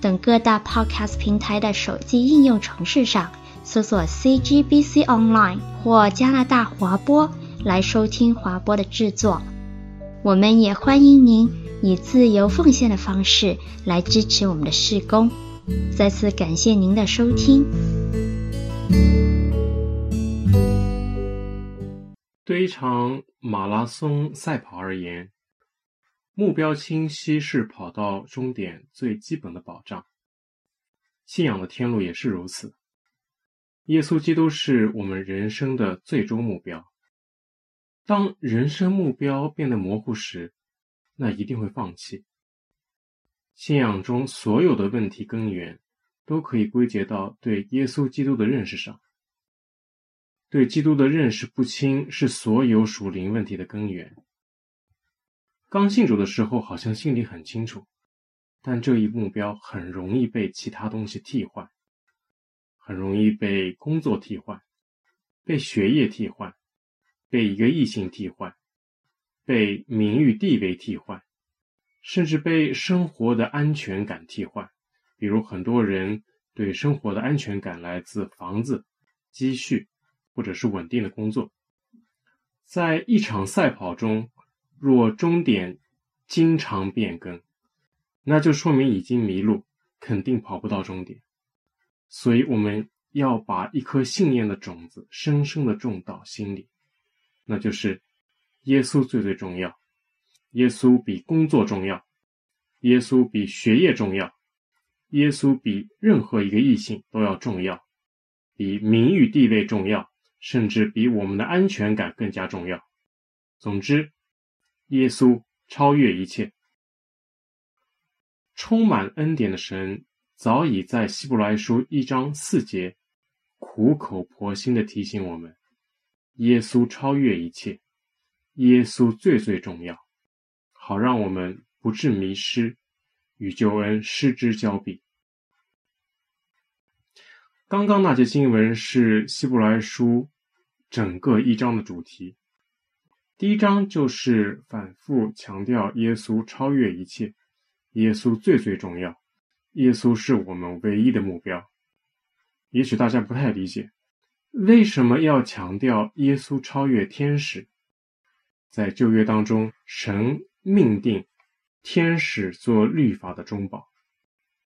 等各大 Podcast 平台的手机应用程式上搜索 CGBC Online 或加拿大华播来收听华播的制作。我们也欢迎您以自由奉献的方式来支持我们的事工。再次感谢您的收听。对一场马拉松赛跑而言，目标清晰是跑到终点最基本的保障。信仰的天路也是如此。耶稣基督是我们人生的最终目标。当人生目标变得模糊时，那一定会放弃。信仰中所有的问题根源，都可以归结到对耶稣基督的认识上。对基督的认识不清是所有属灵问题的根源。刚信主的时候，好像心里很清楚，但这一目标很容易被其他东西替换，很容易被工作替换，被学业替换，被一个异性替换，被名誉地位替换，甚至被生活的安全感替换。比如，很多人对生活的安全感来自房子、积蓄。或者是稳定的工作，在一场赛跑中，若终点经常变更，那就说明已经迷路，肯定跑不到终点。所以我们要把一颗信念的种子深深的种到心里，那就是耶稣最最重要，耶稣比工作重要，耶稣比学业重要，耶稣比任何一个异性都要重要，比名誉地位重要。甚至比我们的安全感更加重要。总之，耶稣超越一切。充满恩典的神早已在希伯来书一章四节苦口婆心的提醒我们：耶稣超越一切，耶稣最最重要，好让我们不致迷失，与救恩失之交臂。刚刚那节经文是希伯来书整个一章的主题。第一章就是反复强调耶稣超越一切，耶稣最最重要，耶稣是我们唯一的目标。也许大家不太理解，为什么要强调耶稣超越天使？在旧约当中，神命定天使做律法的中保。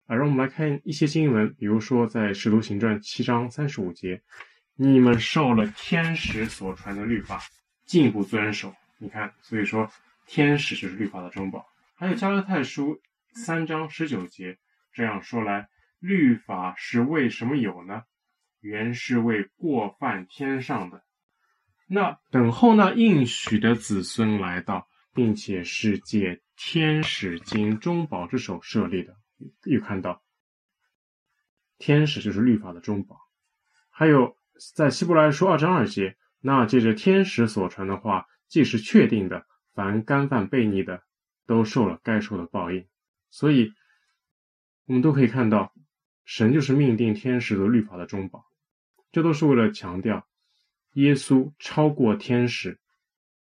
啊，让我们来看一些经文，比如说在《使徒行传》七章三十五节，你们受了天使所传的律法，进一步遵守。你看，所以说天使就是律法的中保。还有《加拉太书》三章十九节，这样说来，律法是为什么有呢？原是为过犯天上的。那等候那应许的子孙来到，并且是借天使经中保之手设立的。又看到，天使就是律法的中保，还有在希伯来书二章二节，那借着天使所传的话，既是确定的，凡干犯悖逆的，都受了该受的报应。所以，我们都可以看到，神就是命定天使的律法的中保，这都是为了强调耶稣超过天使，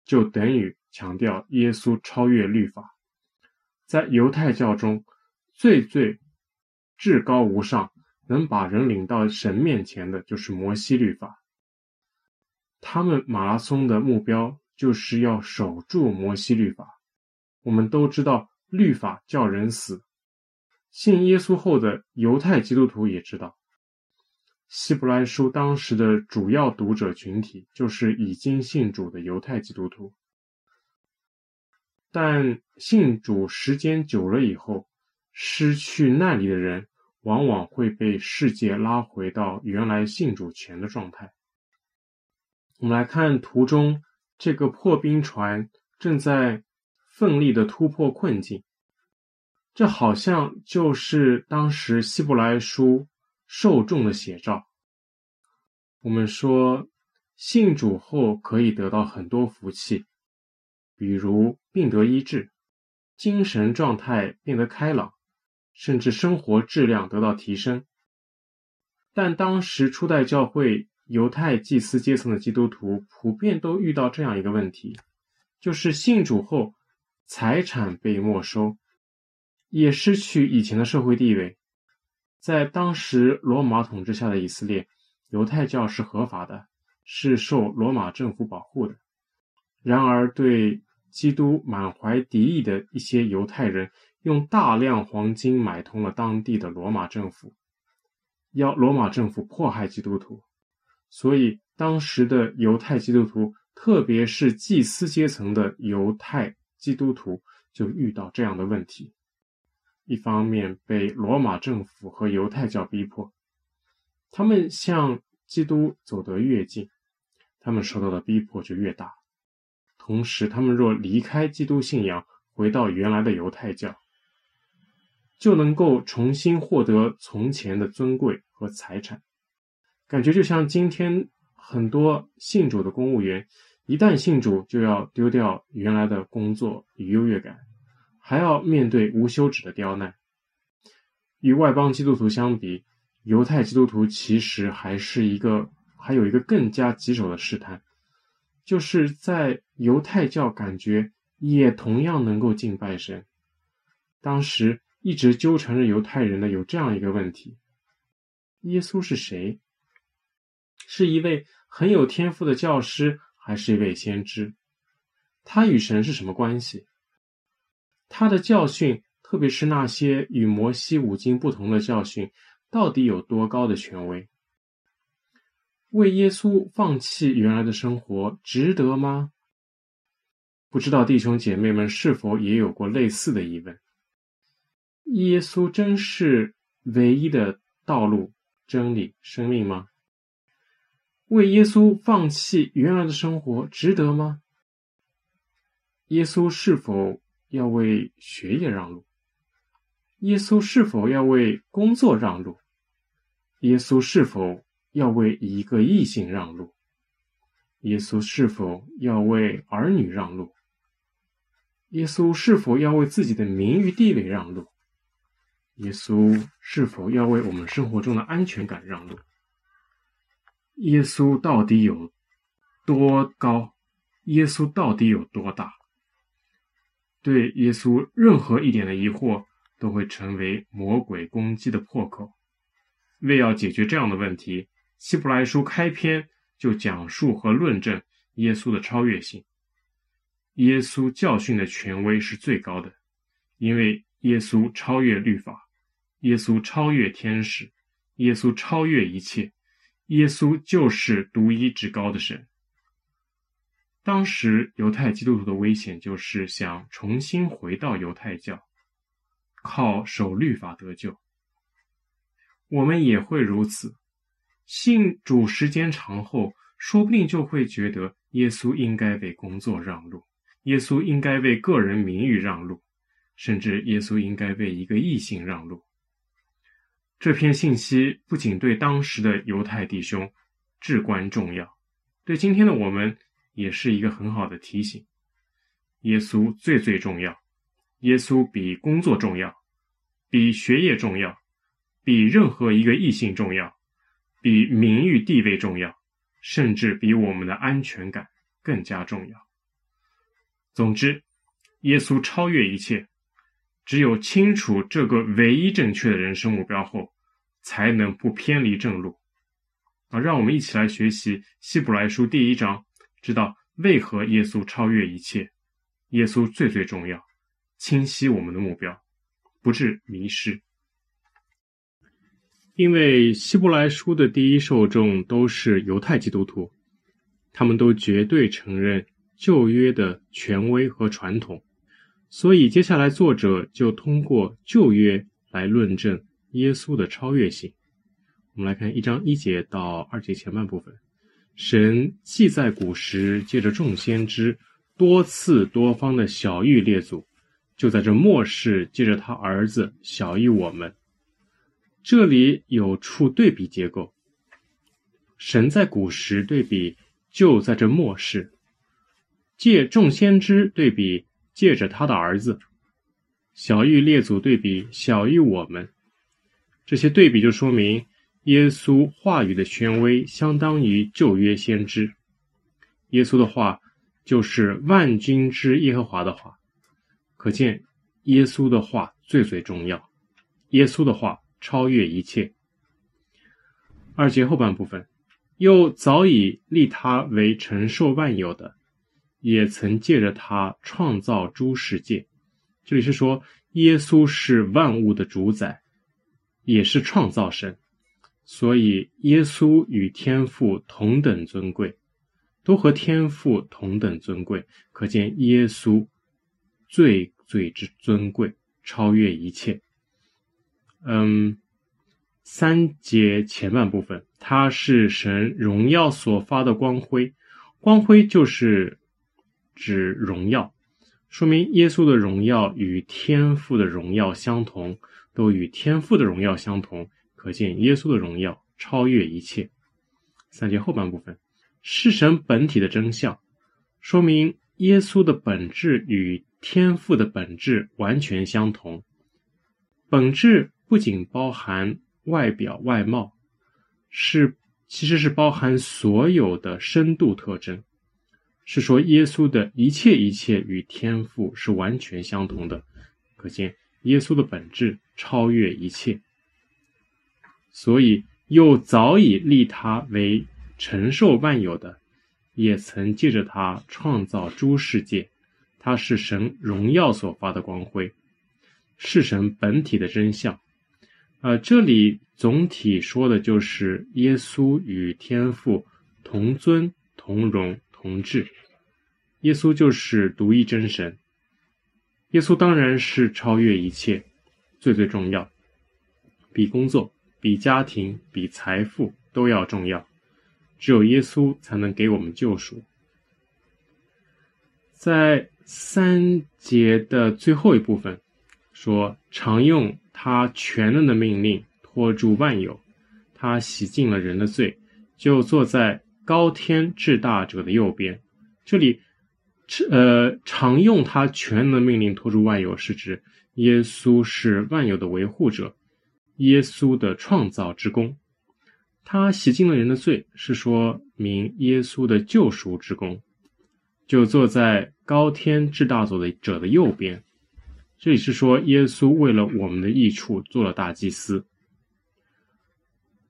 就等于强调耶稣超越律法。在犹太教中。最最至高无上，能把人领到神面前的，就是摩西律法。他们马拉松的目标就是要守住摩西律法。我们都知道，律法叫人死。信耶稣后的犹太基督徒也知道，希伯来书当时的主要读者群体就是已经信主的犹太基督徒。但信主时间久了以后，失去那里的人，往往会被世界拉回到原来信主前的状态。我们来看图中这个破冰船正在奋力的突破困境，这好像就是当时希伯来书受众的写照。我们说，信主后可以得到很多福气，比如病得医治，精神状态变得开朗，甚至生活质量得到提升。但当时初代教会犹太祭司阶层的基督徒普遍都遇到这样一个问题，就是信主后财产被没收，也失去以前的社会地位。在当时罗马统治下的以色列，犹太教是合法的，是受罗马政府保护的。然而，对基督满怀敌意的一些犹太人，用大量黄金买通了当地的罗马政府。要罗马政府迫害基督徒，所以当时的犹太基督徒，特别是祭司阶层的犹太基督徒，就遇到这样的问题：一方面被罗马政府和犹太教逼迫，他们向基督走得越近，他们受到的逼迫就越大；同时，他们若离开基督信仰，回到原来的犹太教，就能够重新获得从前的尊贵和财产，感觉就像今天很多信主的公务员，一旦信主就要丢掉原来的工作与优越感，还要面对无休止的刁难。与外邦基督徒相比，犹太基督徒其实还是一个，还有一个更加棘手的试探，就是在犹太教感觉也同样能够敬拜神。当时。一直纠缠着犹太人的有这样一个问题：耶稣是谁？是一位很有天赋的教师，还是一位先知？他与神是什么关系？他的教训，特别是那些与摩西五经不同的教训，到底有多高的权威？为耶稣放弃原来的生活，值得吗？不知道弟兄姐妹们是否也有过类似的疑问？耶稣真是唯一的道路、真理、生命吗？为耶稣放弃原来的生活，值得吗？耶稣是否要为学业让路？耶稣是否要为工作让路？耶稣是否要为一个异性让路？耶稣是否要为儿女让路？耶稣是否要为自己的名誉地位让路？耶稣是否要为我们生活中的安全感让路？耶稣到底有多高？耶稣到底有多大？对耶稣任何一点的疑惑，都会成为魔鬼攻击的破口。为要解决这样的问题，希伯来书开篇就讲述和论证耶稣的超越性。耶稣教训的权威是最高的，因为耶稣超越律法。耶稣超越天使，耶稣超越一切，耶稣就是独一至高的神。当时犹太基督徒的危险就是想重新回到犹太教，靠守律法得救。我们也会如此，信主时间长后，说不定就会觉得耶稣应该为工作让路，耶稣应该为个人名誉让路，甚至耶稣应该为一个异性让路。这篇信息不仅对当时的犹太弟兄至关重要，对今天的我们也是一个很好的提醒。耶稣最最重要，耶稣比工作重要，比学业重要，比任何一个异性重要，比名誉地位重要，甚至比我们的安全感更加重要。总之，耶稣超越一切。只有清楚这个唯一正确的人生目标后，才能不偏离正路。啊，让我们一起来学习希伯来书第一章，知道为何耶稣超越一切，耶稣最最重要，清晰我们的目标，不致迷失。因为希伯来书的第一受众都是犹太基督徒，他们都绝对承认旧约的权威和传统，所以接下来作者就通过旧约来论证。耶稣的超越性，我们来看一章一节到二节前半部分。神既在古时借着众先知多次多方的晓諭列祖，就在这末世借着他儿子晓諭我们。这里有处对比结构，神在古时对比就在这末世，借众先知对比借着他的儿子，小玉列祖对比小玉我们。这些对比就说明耶稣话语的权威相当于旧约先知。耶稣的话就是万军之耶和华的话，可见耶稣的话最最重要。耶稣的话超越一切。二节后半部分，又早已立他为承受万有的，也曾借着他创造诸世界。这里是说耶稣是万物的主宰，也是创造神，所以耶稣与天父同等尊贵。都和天父同等尊贵，可见耶稣最最之尊贵，超越一切。嗯，三节前半部分，他是神荣耀所发的光辉，光辉就是指荣耀，说明耶稣的荣耀与天父的荣耀相同，都与天父的荣耀相同，可见耶稣的荣耀超越一切。三节后半部分。是神本体的真相，说明耶稣的本质与天父的本质完全相同。本质不仅包含外表外貌，是其实是包含所有的深度特征。是说耶稣的一切一切与天父是完全相同的，可见耶稣的本质超越一切。所以又早已立他为。承受万有的，也曾借着他创造诸世界。他是神荣耀所发的光辉，是神本体的真相。呃，这里总体说的就是耶稣与天父同尊、同荣、同志。耶稣就是独一真神。耶稣当然是超越一切，最最重要，比工作、比家庭、比财富都要重要。只有耶稣才能给我们救赎。在三节的最后一部分说，常用他全能的命令托住万有，他洗净了人的罪，就坐在高天至大者的右边。这里，呃，常用他全能命令托住万有，是指耶稣是万有的维护者，耶稣的创造之功。他洗净了人的罪，是说明耶稣的救赎之功，就坐在高天至大者的者的右边。这里是说耶稣为了我们的益处做了大祭司。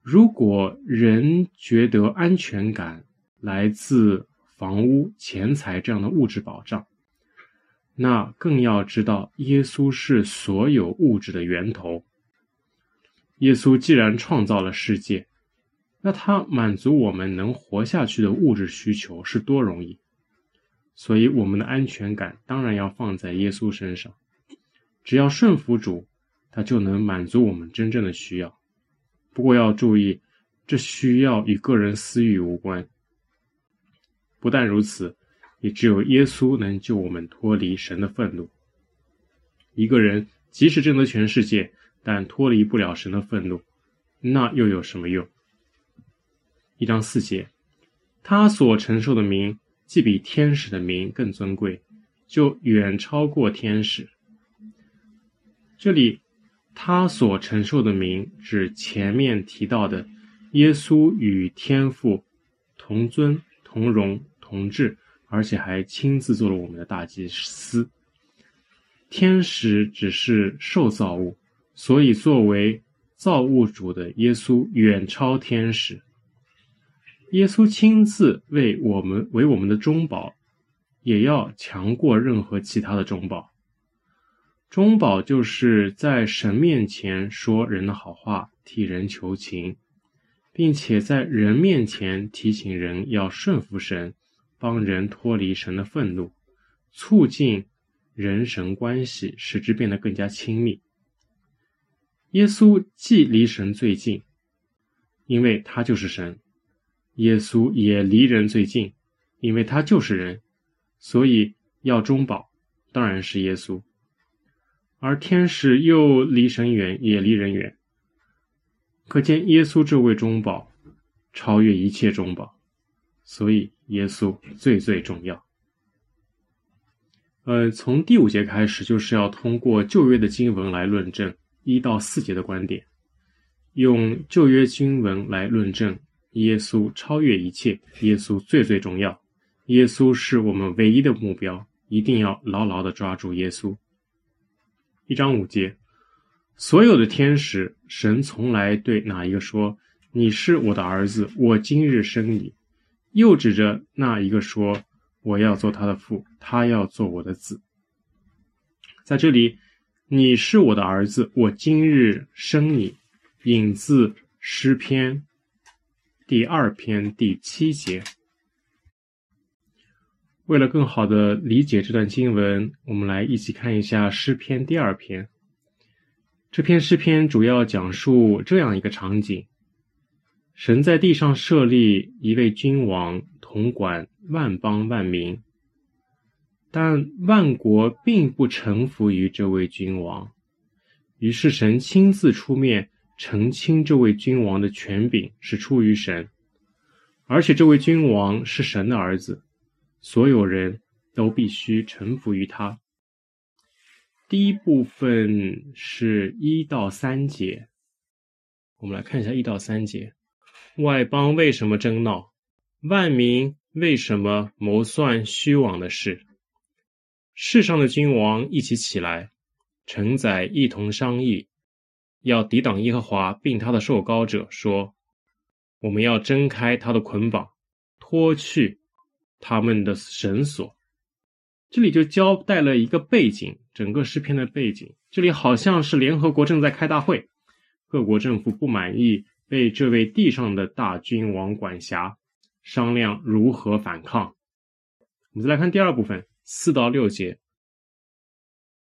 如果人觉得安全感来自房屋、钱财这样的物质保障，那更要知道耶稣是所有物质的源头。耶稣既然创造了世界，那他满足我们能活下去的物质需求是多容易，所以我们的安全感当然要放在耶稣身上。只要顺服主，他就能满足我们真正的需要。不过要注意，这需要与个人私欲无关。不但如此，也只有耶稣能救我们脱离神的愤怒。一个人即使挣得全世界，但脱离不了神的愤怒，那又有什么用？一章四节，他所承受的名，既比天使的名更尊贵，就远超过天使。这里，他所承受的名，指前面提到的耶稣与天父同尊、同荣、同质，而且还亲自做了我们的大祭司。天使只是受造物，所以作为造物主的耶稣远超天使。耶稣亲自为我们为我们的中保，也要强过任何其他的中保。中保就是在神面前说人的好话，替人求情，并且在人面前提醒人要顺服神，帮人脱离神的愤怒，促进人神关系，使之变得更加亲密。耶稣既离神最近，因为他就是神。耶稣也离人最近，因为他就是人，所以要中保，当然是耶稣。而天使又离神远，也离人远。可见耶稣这位中保超越一切中保，所以耶稣最最重要。呃，从第五节开始，就是要通过旧约的经文来论证一到四节的观点，用旧约经文来论证耶稣超越一切，耶稣最最重要，耶稣是我们唯一的目标，一定要牢牢的抓住耶稣。一章五节，所有的天使，神从来对哪一个说：“你是我的儿子，我今日生你。”又指着那一个说。我要做他的父，他要做我的子。在这里，你是我的儿子，我今日生你。引自诗篇第二篇第七节。为了更好的理解这段经文，我们来一起看一下诗篇第二篇。这篇诗篇主要讲述这样一个场景：神在地上设立一位君王。统管万邦万民，但万国并不臣服于这位君王。于是神亲自出面澄清，这位君王的权柄是出于神，而且这位君王是神的儿子，所有人都必须臣服于他。第一部分是一到三节，我们来看一下一到三节：外邦为什么争闹？万民为什么谋算虚妄的事？世上的君王一起起来，臣宰一同商议，要抵挡耶和华，并他的受膏者，说：我们要挣开他的捆绑，脱去他们的绳索。这里就交代了一个背景，整个诗篇的背景。这里好像是联合国正在开大会，各国政府不满意被这位地上的大君王管辖。商量如何反抗。我们再来看第二部分，四到六节。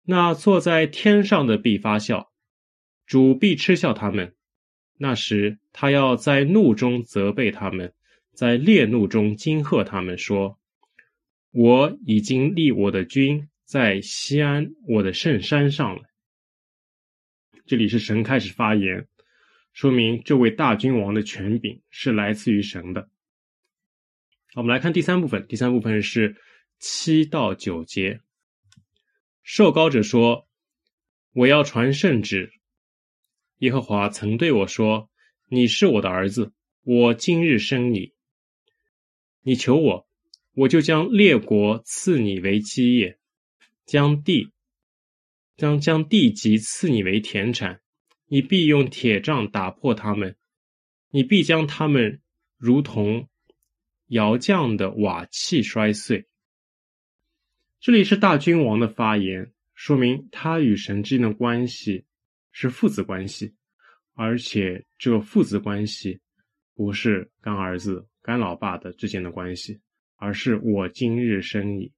那坐在天上的必发笑，主必嗤笑他们。那时，他要在怒中责备他们，在烈怒中惊吓他们，说：“我已经立我的君在西安我的圣山上了。”这里是神开始发言，说明这位大君王的权柄是来自于神的。我们来看第三部分，第三部分是七到九节。受高者说：“我要传圣旨。耶和华曾对我说：‘你是我的儿子，我今日生你。你求我，我就将列国赐你为基业，将地将将地级赐你为田产。你必用铁杖打破他们，你必将他们如同。’”窑匠的瓦器摔碎。这里是大君王的发言，说明他与神之间的关系是父子关系，而且这父子关系不是干儿子、干老爸的之间的关系，而是我今日生你。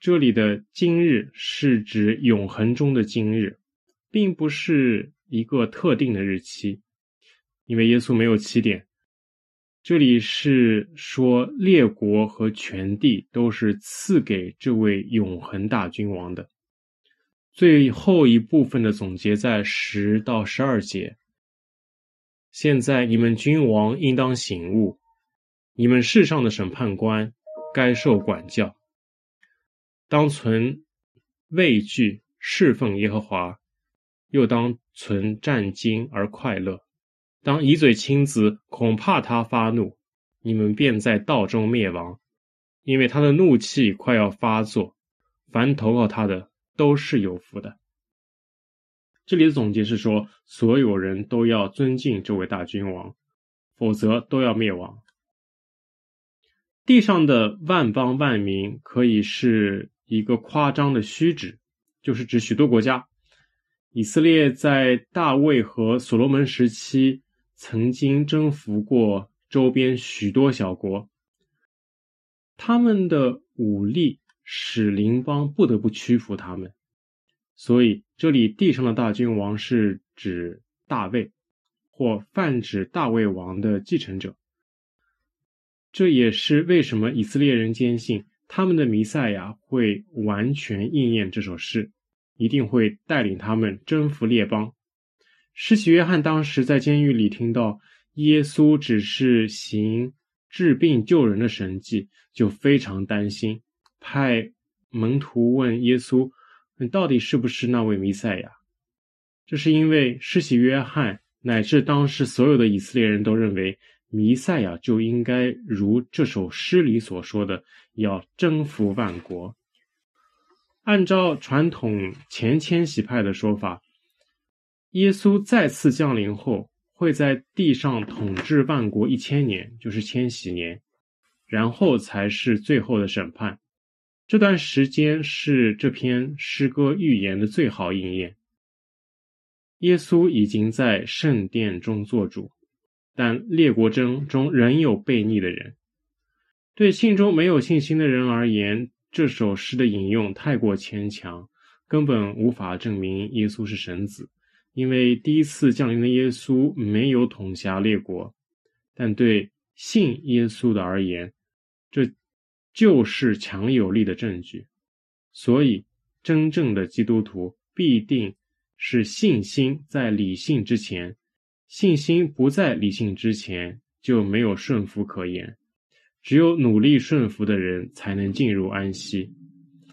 这里的今日是指永恒中的今日，并不是一个特定的日期，因为耶稣没有起点。这里是说，列国和全地都是赐给这位永恒大君王的。最后一部分的总结在十到十二节。现在你们君王应当醒悟，你们世上的审判官该受管教，当存畏惧侍奉耶和华，又当存战兢而快乐。当以嘴亲子，恐怕他发怒，你们便在道中灭亡，因为他的怒气快要发作。凡投靠他的，都是有福的。这里的总结是说，所有人都要尊敬这位大君王，否则都要灭亡。地上的万邦万民可以是一个夸张的虚指，就是指许多国家。以色列在大卫和所罗门时期。曾经征服过周边许多小国，他们的武力使邻邦不得不屈服他们，所以这里地上的大君王是指大卫，或泛指大卫王的继承者。这也是为什么以色列人坚信他们的弥赛亚会完全应验这首诗，一定会带领他们征服列邦。施洗约翰当时在监狱里听到耶稣只是行治病救人的神迹，就非常担心，派门徒问耶稣：“你到底是不是那位弥赛亚？”这是因为施洗约翰乃至当时所有的以色列人都认为，弥赛亚就应该如这首诗里所说的，要征服万国。按照传统前千禧派的说法，耶稣再次降临后，会在地上统治万国一千年，就是千禧年，然后才是最后的审判。这段时间是这篇诗歌预言的最好应验。耶稣已经在圣殿中做主，但列国中中仍有悖逆的人。对信中没有信心的人而言，这首诗的引用太过牵强，根本无法证明耶稣是神子。因为第一次降临的耶稣没有统辖列国，但对信耶稣的而言，就是强有力的证据。所以，真正的基督徒必定。是信心在理性之前，信心不在理性之前，就没有顺服可言。只有努力顺服的人，才能进入安息。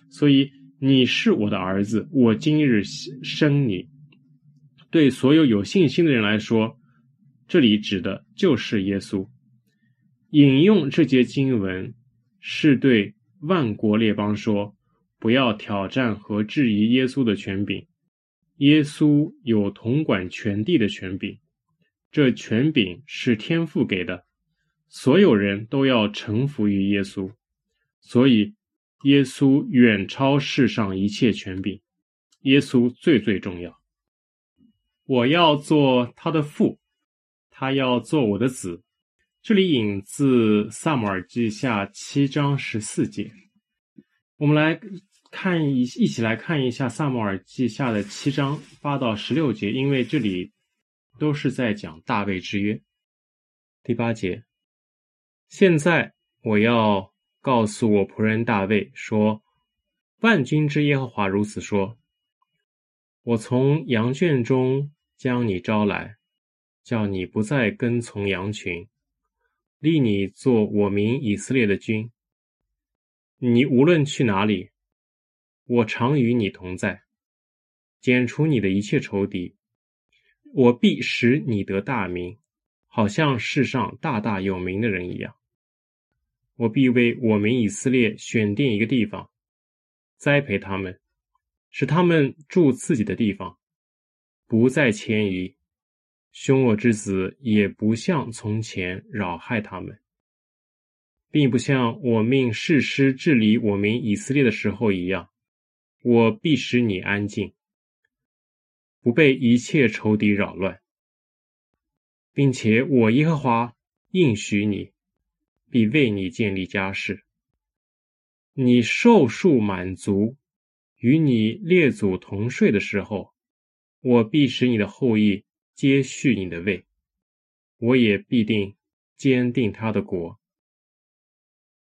所以，你是我的儿子，我今日生你。对所有有信心的人来说，这里指的就是耶稣。引用这节经文，是对万国列邦说：不要挑战和质疑耶稣的权柄。耶稣有统管全地的权柄，这权柄是天父给的，所有人都要臣服于耶稣，所以耶稣远超世上一切权柄，耶稣最最重要。我要做他的父，他要做我的子。这里引自撒母耳记下七章十四节，我们来。看一一起来看一下《撒母耳记下》的七章八到十六节，因为这里都是在讲大卫之约。第八节，现在我要告诉我仆人大卫说：“万军之耶和华如此说：我从羊圈中将你招来，叫你不再跟从羊群，立你做我民以色列的君。你无论去哪里。”我常与你同在，剪除你的一切仇敌。我必使你得大名，好像世上大大有名的人一样。我必为我民以色列选定一个地方，栽培他们，使他们住自己的地方，不再迁移。凶恶之子也不像从前扰害他们，并不像我命士师治理我民以色列的时候一样。我必使你安静，不被一切仇敌扰乱，并且我耶和华应许你，必为你建立家室。你寿数满足，与你列祖同睡的时候，我必使你的后裔接续你的位，我也必定坚定他的国。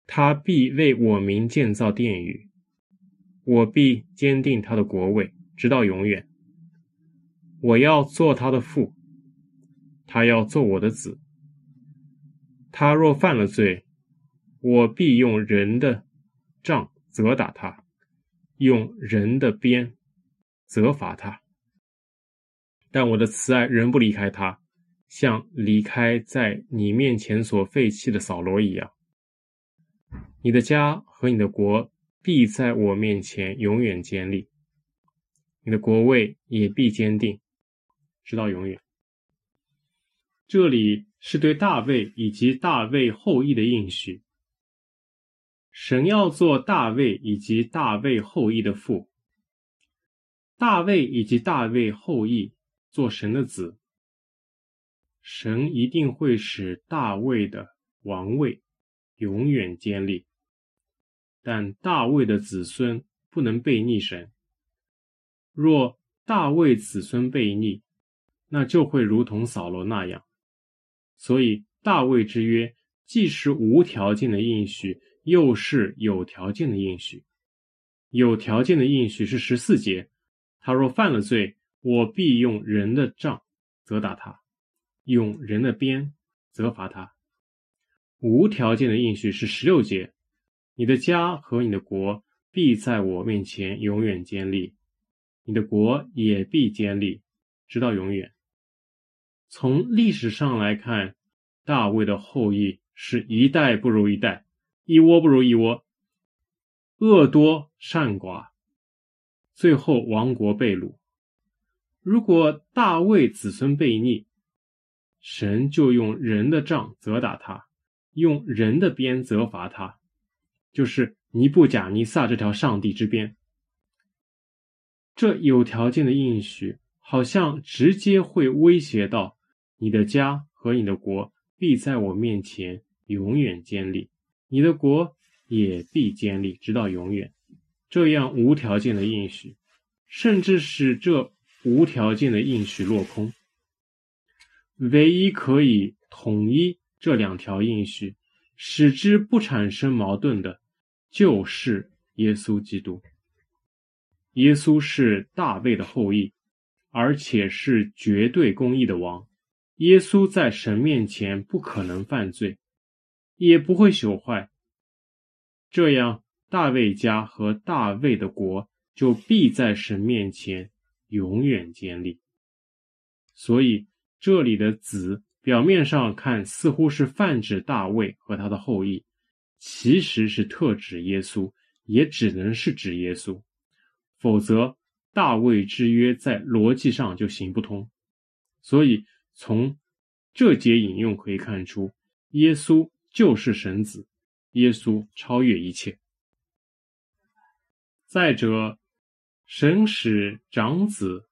他必为我民建造殿宇。我必坚定他的国位，直到永远。我要做他的父，他要做我的子。他若犯了罪，我必用人的杖责打他，用人的鞭责罚他。但我的慈爱仍不离开他，像离开在你面前所废弃的扫罗一样。你的家和你的国。必在我面前永远坚立，你的国位也必坚定，直到永远。这里是对大卫以及大卫后裔的应许。神要做大卫以及大卫后裔的父，大卫以及大卫后裔做神的子，神一定会使大卫的王位永远坚立。但大卫的子孙不能悖逆神。若大卫子孙悖逆，那就会如同扫罗那样。所以大卫之约既是无条件的应许，又是有条件的应许。有条件的应许是十四节，他若犯了罪，我必用人的杖责打他，用人的鞭责罚他。无条件的应许是十六节：你的家和你的国必在我面前永远坚立，你的国也必坚立，直到永远。从历史上来看，大卫的后裔是一代不如一代，一窝不如一窝，恶多善寡，最后亡国被掳。如果大卫子孙悖逆，神就用人的杖责打他，用人的鞭责罚他，就是尼布甲尼撒这条上帝之鞭。这有条件的应许，好像直接会威胁到。你的家和你的国必在我面前永远坚立，你的国也必坚立，直到永远。这样无条件的应许，甚至使这无条件的应许落空。唯一可以统一这两条应许，使之不产生矛盾的，就是耶稣基督。耶稣是大卫的后裔，而且是绝对公义的王。耶稣在神面前不可能犯罪，也不会朽坏。这样，大卫家和大卫的国就必在神面前永远坚立。所以，这里的“子”表面上看似乎是泛指大卫和他的后裔，其实是特指耶稣，也只能是指耶稣。否则，大卫之约在逻辑上就行不通。所以，从这节引用可以看出，耶稣就是神子，耶稣超越一切。再者，神使长子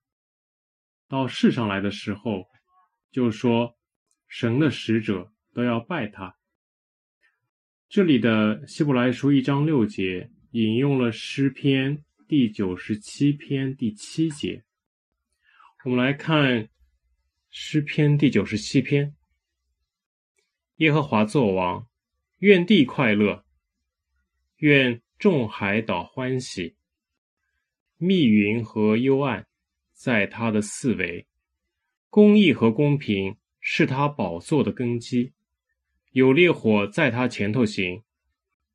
到世上来的时候，就说神的使者都要拜他。这里的希伯来书一章六节引用了诗篇第九十七篇第七节，我们来看。诗篇第九十七篇：耶和华作王，愿地快乐，愿众海岛欢喜。密云和幽暗在他的四围，公义和公平是他宝座的根基。有烈火在他前头行，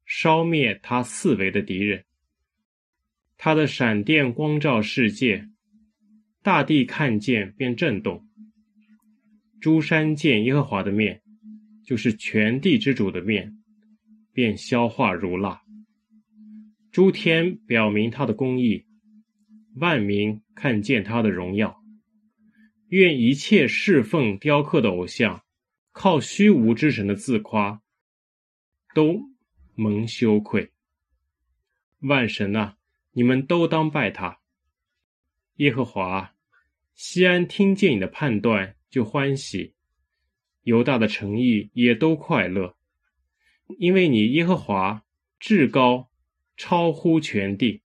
烧灭他四围的敌人。他的闪电光照世界，大地看见便震动。诸山见耶和华的面，就是全地之主的面，便消化如蜡。诸天表明他的公义，万民看见他的荣耀。愿一切侍奉雕刻的偶像，靠虚无之神的自夸，都蒙羞愧。万神啊，你们都当拜他。耶和华，西安听见你的判断。就欢喜，犹大的诚意也都快乐，因为你耶和华至高，超乎全地，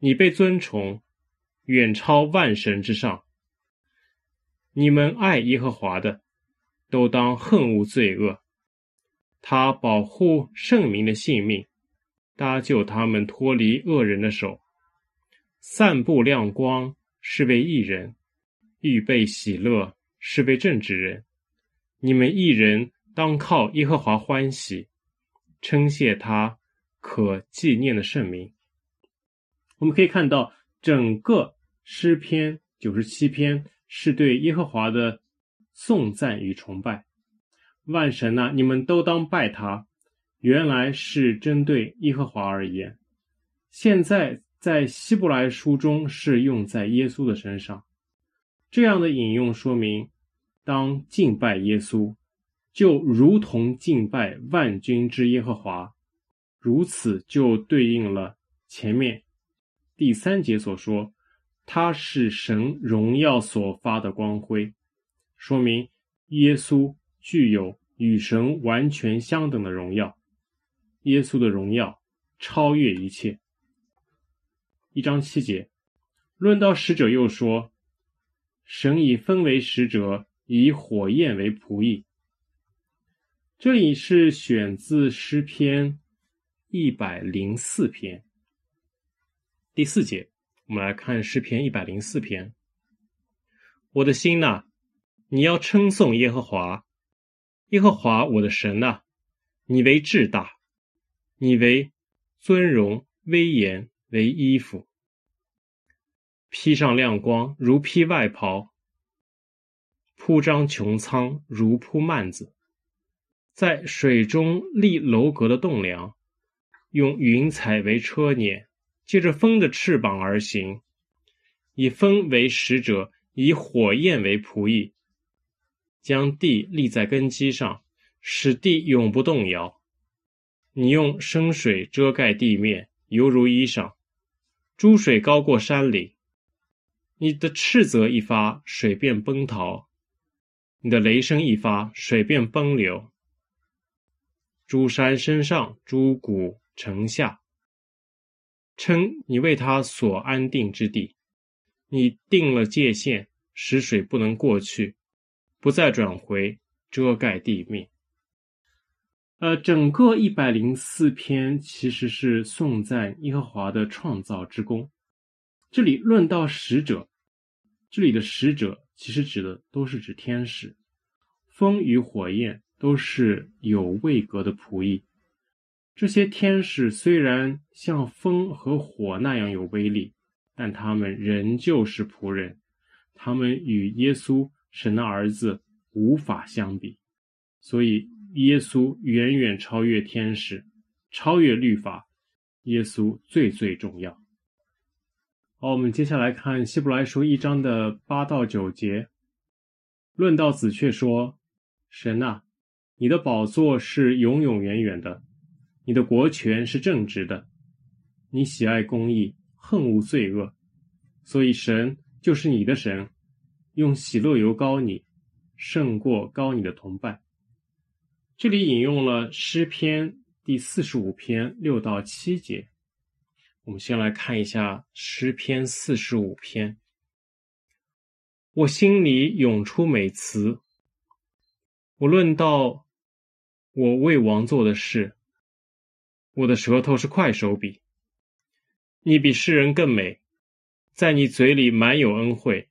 你被尊崇，远超万神之上。你们爱耶和华的，都当恨恶罪恶。他保护圣民的性命，搭救他们脱离恶人的手，散布亮光是为义人，预备喜乐。是为正直人，你们义人当靠耶和华欢喜，称谢他可纪念的圣名。我们可以看到，整个诗篇九十七篇是对耶和华的颂赞与崇拜。万神呐、你们都当拜他。原来是针对耶和华而言，现在在希伯来书中是用在耶稣的身上。这样的引用说明，当敬拜耶稣，就如同敬拜万军之耶和华，如此就对应了前面第三节所说，他是神荣耀所发的光辉，说明耶稣具有与神完全相等的荣耀，耶稣的荣耀超越一切。一章七节，论到使者又说。神已分为使者，以火焰为仆役。这里是选自诗篇一百零四篇第四节，我们来看诗篇一百零四篇。我的心呐，你要称颂耶和华，耶和华我的神呐，你为至大，你为尊荣威严为衣服，披上亮光如披外袍，铺张穹苍如铺幔子，在水中立楼阁的栋梁，用云彩为车辇，借着风的翅膀而行，以风为使者，以火焰为仆役，将地立在根基上，使地永不动摇。你用生水遮盖地面，犹如衣裳；诸水高过山岭。你的斥责一发，水便奔逃；你的雷声一发，水便奔流。诸山升上，诸谷城下，称你为他所安定之地。你定了界限，使水不能过去，不再转回，遮盖地面。呃，整个一百零四篇其实是颂赞耶和华的创造之功。这里论到使者，这里的使者其实指的都是指天使，风与火焰都是有位格的仆役。这些天使虽然像风和火那样有威力。但他们仍旧是仆人，他们与耶稣神的儿子无法相比，所以耶稣远远超越天使，超越律法，耶稣最最重要。好，我们接下来看希伯来书一章的八到九节，论到子却说：“神啊，你的宝座是永永远远的，你的国权是正直的，你喜爱公义。”恨恶罪恶，所以神就是你的神，用喜乐油膏你，胜过高你的同伴。这里引用了诗篇第四十五篇六到七节。我们先来看一下诗篇四十五篇。我心里涌出美词，我论到我为王做的事，我的舌头是快手笔。你比世人更美，在你嘴里满有恩惠，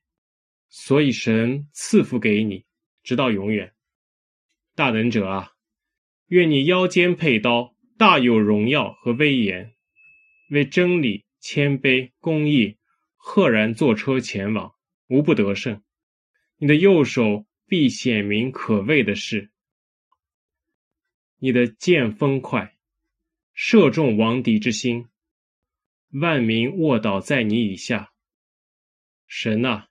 所以神赐福给你，直到永远。大能者啊，愿你腰间佩刀，大有荣耀和威严，为真理、谦卑、公义，赫然坐车前往，无不得胜。你的右手必显明可畏的事，你的剑锋快，射中王敌之心。万民卧倒在你以下，神啊，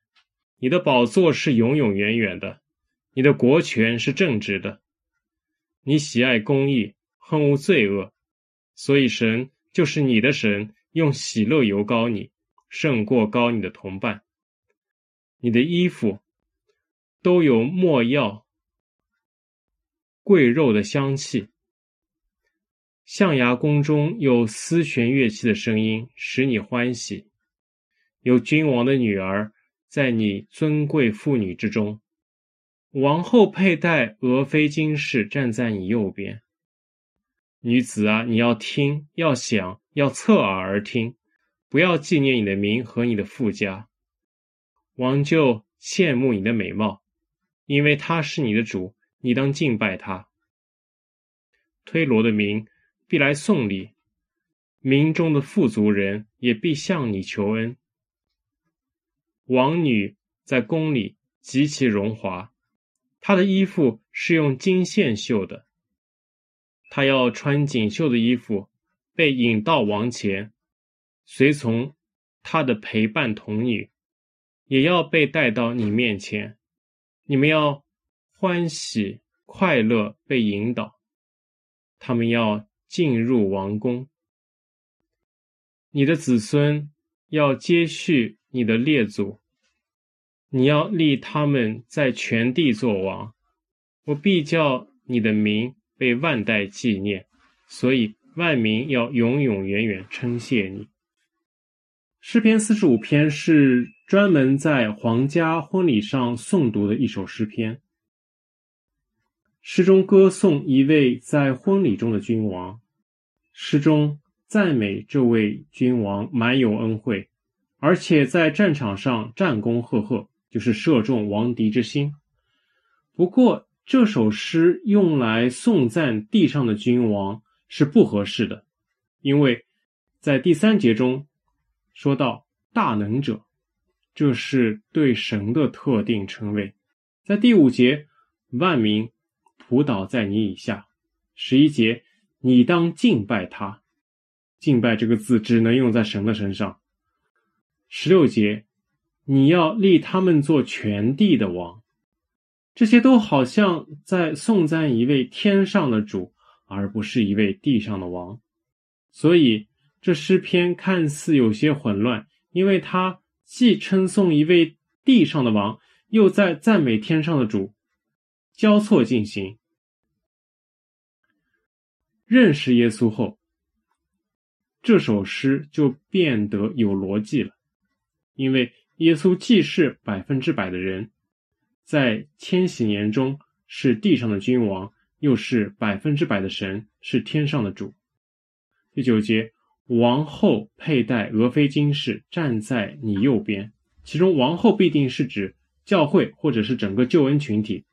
你的宝座是永永远远的，你的国权是正直的，你喜爱公义，恨恶罪恶，所以神就是你的神，用喜乐油膏你，胜过高你的同伴。你的衣服都有没药、贵肉的香气。象牙宫中有丝弦乐器的声音，使你欢喜；有君王的女儿在你尊贵妇女之中，王后佩戴俄妃金饰，站在你右边。女子啊，你要听，要想，要侧耳而听，不要纪念你的名和你的父家。王就羡慕你的美貌，因为他是你的主，你当敬拜他。推罗的名。必来送礼，民中的富足人也必向你求恩。王女在宫里极其荣华，她的衣服是用金线绣的。她要穿锦绣的衣服，被引到王前，随从她的陪伴童女，也要被带到你面前。你们要欢喜快乐，被引导，他们要。进入王宫，你的子孙要接续你的列祖，你要立他们在全地作王。我必叫你的名被万代纪念，所以万民要永永远远称谢你。诗篇四十五篇是专门在皇家婚礼上诵读的一首诗篇。诗中歌颂一位在婚礼中的君王，诗中赞美这位君王满有恩惠，而且在战场上战功赫赫，就是射中王敌之心。不过，这首诗用来颂赞地上的君王是不合适的，因为在第三节中说到大能者，这是对神的特定称谓。在第五节，万民仆倒在你以下。十一节，你当敬拜他。敬拜这个字只能用在神的身上。十六节，你要立他们做全地的王。这些都好像在颂赞一位天上的主，而不是一位地上的王。所以这诗篇看似有些混乱，因为他既称颂一位地上的王，又在赞美天上的主，交错进行。认识耶稣后，这首诗就变得有逻辑了，因为耶稣既是百分之百的人。在千禧年中是地上的君王，又是百分之百的神，是天上的主。第九节，王后佩戴俄斐金饰，站在你右边。其中王后必定是指教会或者是整个救恩群体。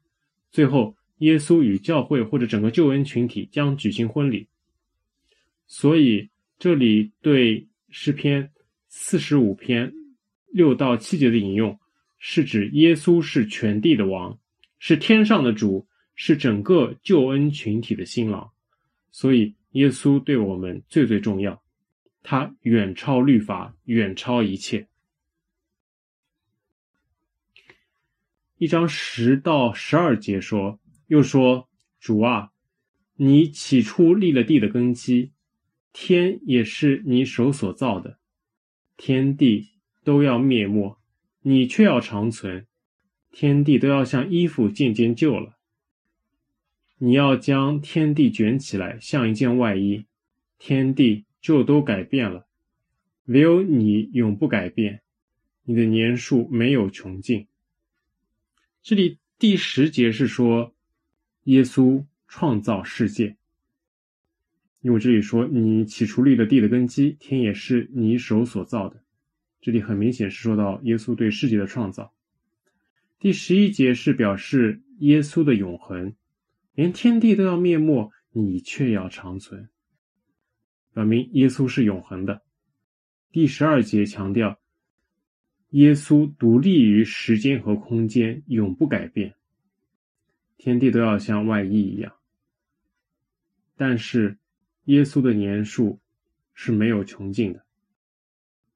最后，耶稣与教会或者整个救恩群体将举行婚礼。所以这里对诗篇四十五篇六到七节的引用。是指耶稣是全地的王，是天上的主，是整个救恩群体的新郎，所以耶稣对我们最最重要，他远超律法，远超一切。一章十到十二节说，又说：“主啊，你起初立了地的根基，天也是你手所造的，天地都要灭没。”你却要长存，天地都要像衣服渐渐旧了。你要将天地卷起来，像一件外衣，天地就都改变了。唯有你永不改变，你的年数没有穷尽。这里第十节是说耶稣创造世界，因为这里说你起初立了地的根基，天也是你手所造的。这里很明显是说到耶稣对世界的创造。第十一节是表示耶稣的永恒，连天地都要灭没，你却要长存，表明耶稣是永恒的。第十二节强调耶稣独立于时间和空间，永不改变，天地都要像外衣一样。但是耶稣的年数是没有穷尽的。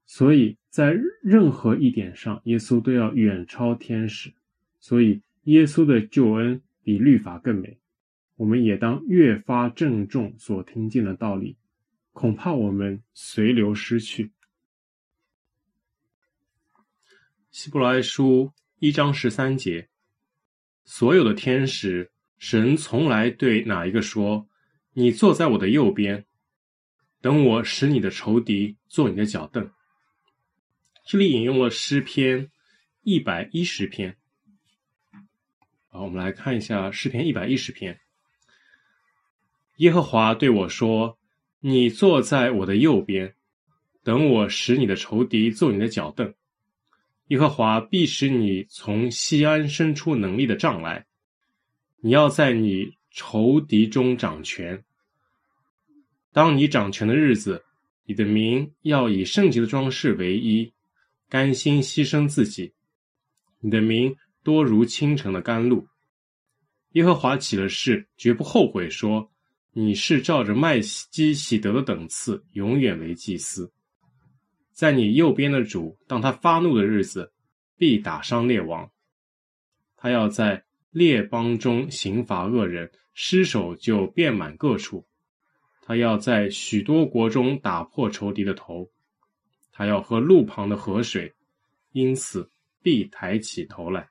所以在任何一点上，耶稣都要远超天使。所以耶稣的救恩比律法更美。我们也当越发郑重所听见的道理，恐怕我们随流失去。希伯来书一章十三节，所有的天使，神从来对哪一个说：“你坐在我的右边，等我使你的仇敌做你的脚凳。”这里引用了诗篇一百一十篇。好，我们来看一下诗篇一百一十篇。耶和华对我说：“你坐在我的右边，等我使你的仇敌做你的脚凳。耶和华必使你从西安伸出能力的杖来，你要在你仇敌中掌权。当你掌权的日子，你的名要以圣洁的装饰为衣。”甘心牺牲自己，你的名多如清晨的甘露。耶和华起了誓，绝不后悔说，你是照着麦基洗德的等次，永远为祭司。在你右边的主，当他发怒的日子，必打伤列王。他要在列邦中刑罚恶人，尸首就遍满各处。他要在许多国中打破仇敌的头。他要喝路旁的河水，因此必抬起头来。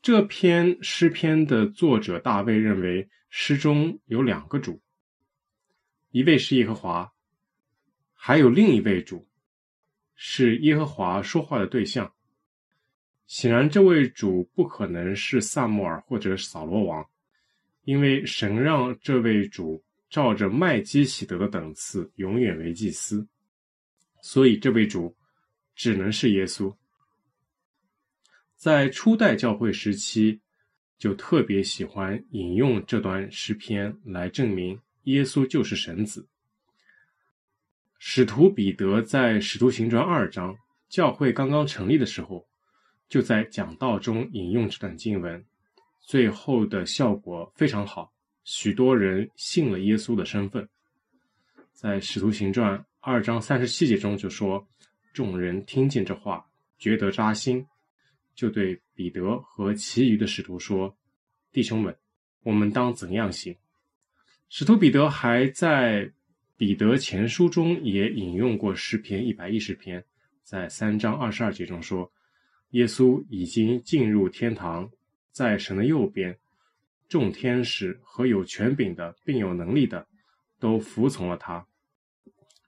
这篇诗篇的作者大卫认为，诗中有两个主，一位是耶和华，还有另一位主，是耶和华说话的对象。显然，这位主不可能是撒母耳或者扫罗王，因为神让这位主。照着麦基洗德的等次，永远为祭司。所以这位主只能是耶稣。在初代教会时期，就特别喜欢引用这段诗篇来证明耶稣就是神子。使徒彼得在《使徒行传》二章，教会刚刚成立的时候，就在讲道中引用这段经文，最后的效果非常好，许多人信了耶稣的身份。在《使徒行传》二章三十七节中就说：“众人听见这话，觉得扎心。”就对彼得和其余的使徒说：“弟兄们，我们当怎样行？”使徒彼得还在彼得前书中也引用过诗篇一百一十篇，在三章二十二节中说：“耶稣已经进入天堂，在神的右边，众天使和有权柄的，并有能力的，都服从了他。”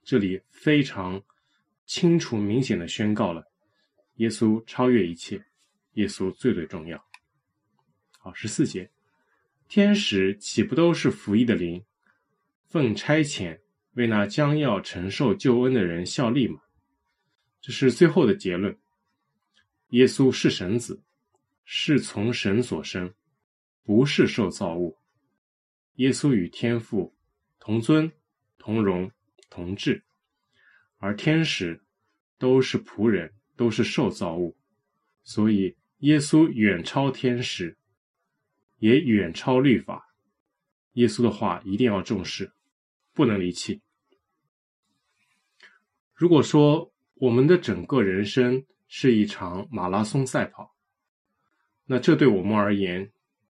这里非常清楚明显的宣告了，耶稣超越一切。耶稣最最重要。好，十四节，天使岂不都是服役的灵，奉差遣为那将要承受救恩的人效力吗？这是最后的结论。耶稣是神子，是从神所生，不是受造物。耶稣与天父同尊、同荣、同质，而天使都是仆人，都是受造物，所以。耶稣远超天使，也远超律法。耶稣的话一定要重视，不能离弃。如果说我们的整个人生是一场马拉松赛跑，那这对我们而言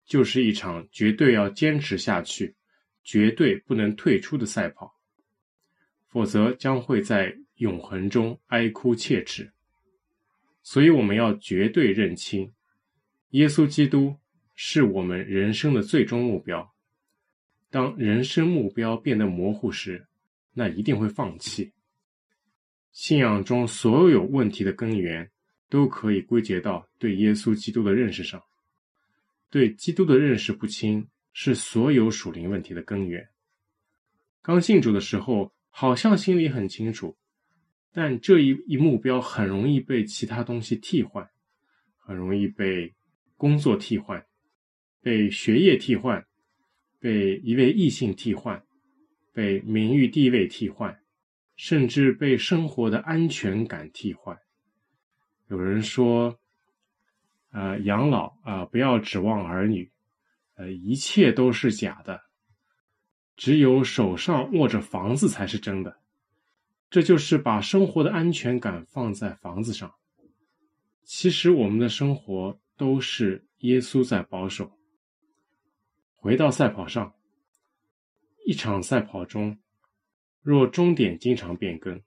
就是一场绝对要坚持下去、绝对不能退出的赛跑，否则将会在永恒中哀哭切齿。所以，我们要绝对认清，耶稣基督是我们人生的最终目标。当人生目标变得模糊时，那一定会放弃。信仰中所有问题的根源，都可以归结到对耶稣基督的认识上。对基督的认识不清，是所有属灵问题的根源。刚信主的时候，好像心里很清楚。但这一一目标很容易被其他东西替换，很容易被工作替换，被学业替换，被一位异性替换，被名誉地位替换，甚至被生活的安全感替换。有人说，呃，养老啊，呃，不要指望儿女，呃，一切都是假的，只有手上握着房子才是真的。这就是把生活的安全感放在房子上。其实我们的生活都是耶稣在保守。回到赛跑上，一场赛跑中，若终点经常变更，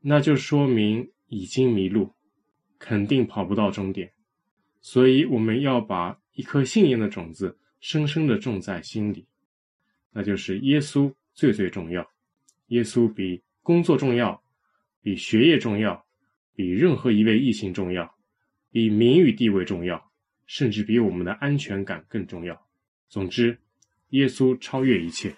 那就说明已经迷路，肯定跑不到终点。所以我们要把一颗信念的种子深深地种在心里，那就是耶稣最最重要。耶稣比工作重要，比学业重要，比任何一位异性重要，比名誉地位重要，甚至比我们的安全感更重要。总之，耶稣超越一切。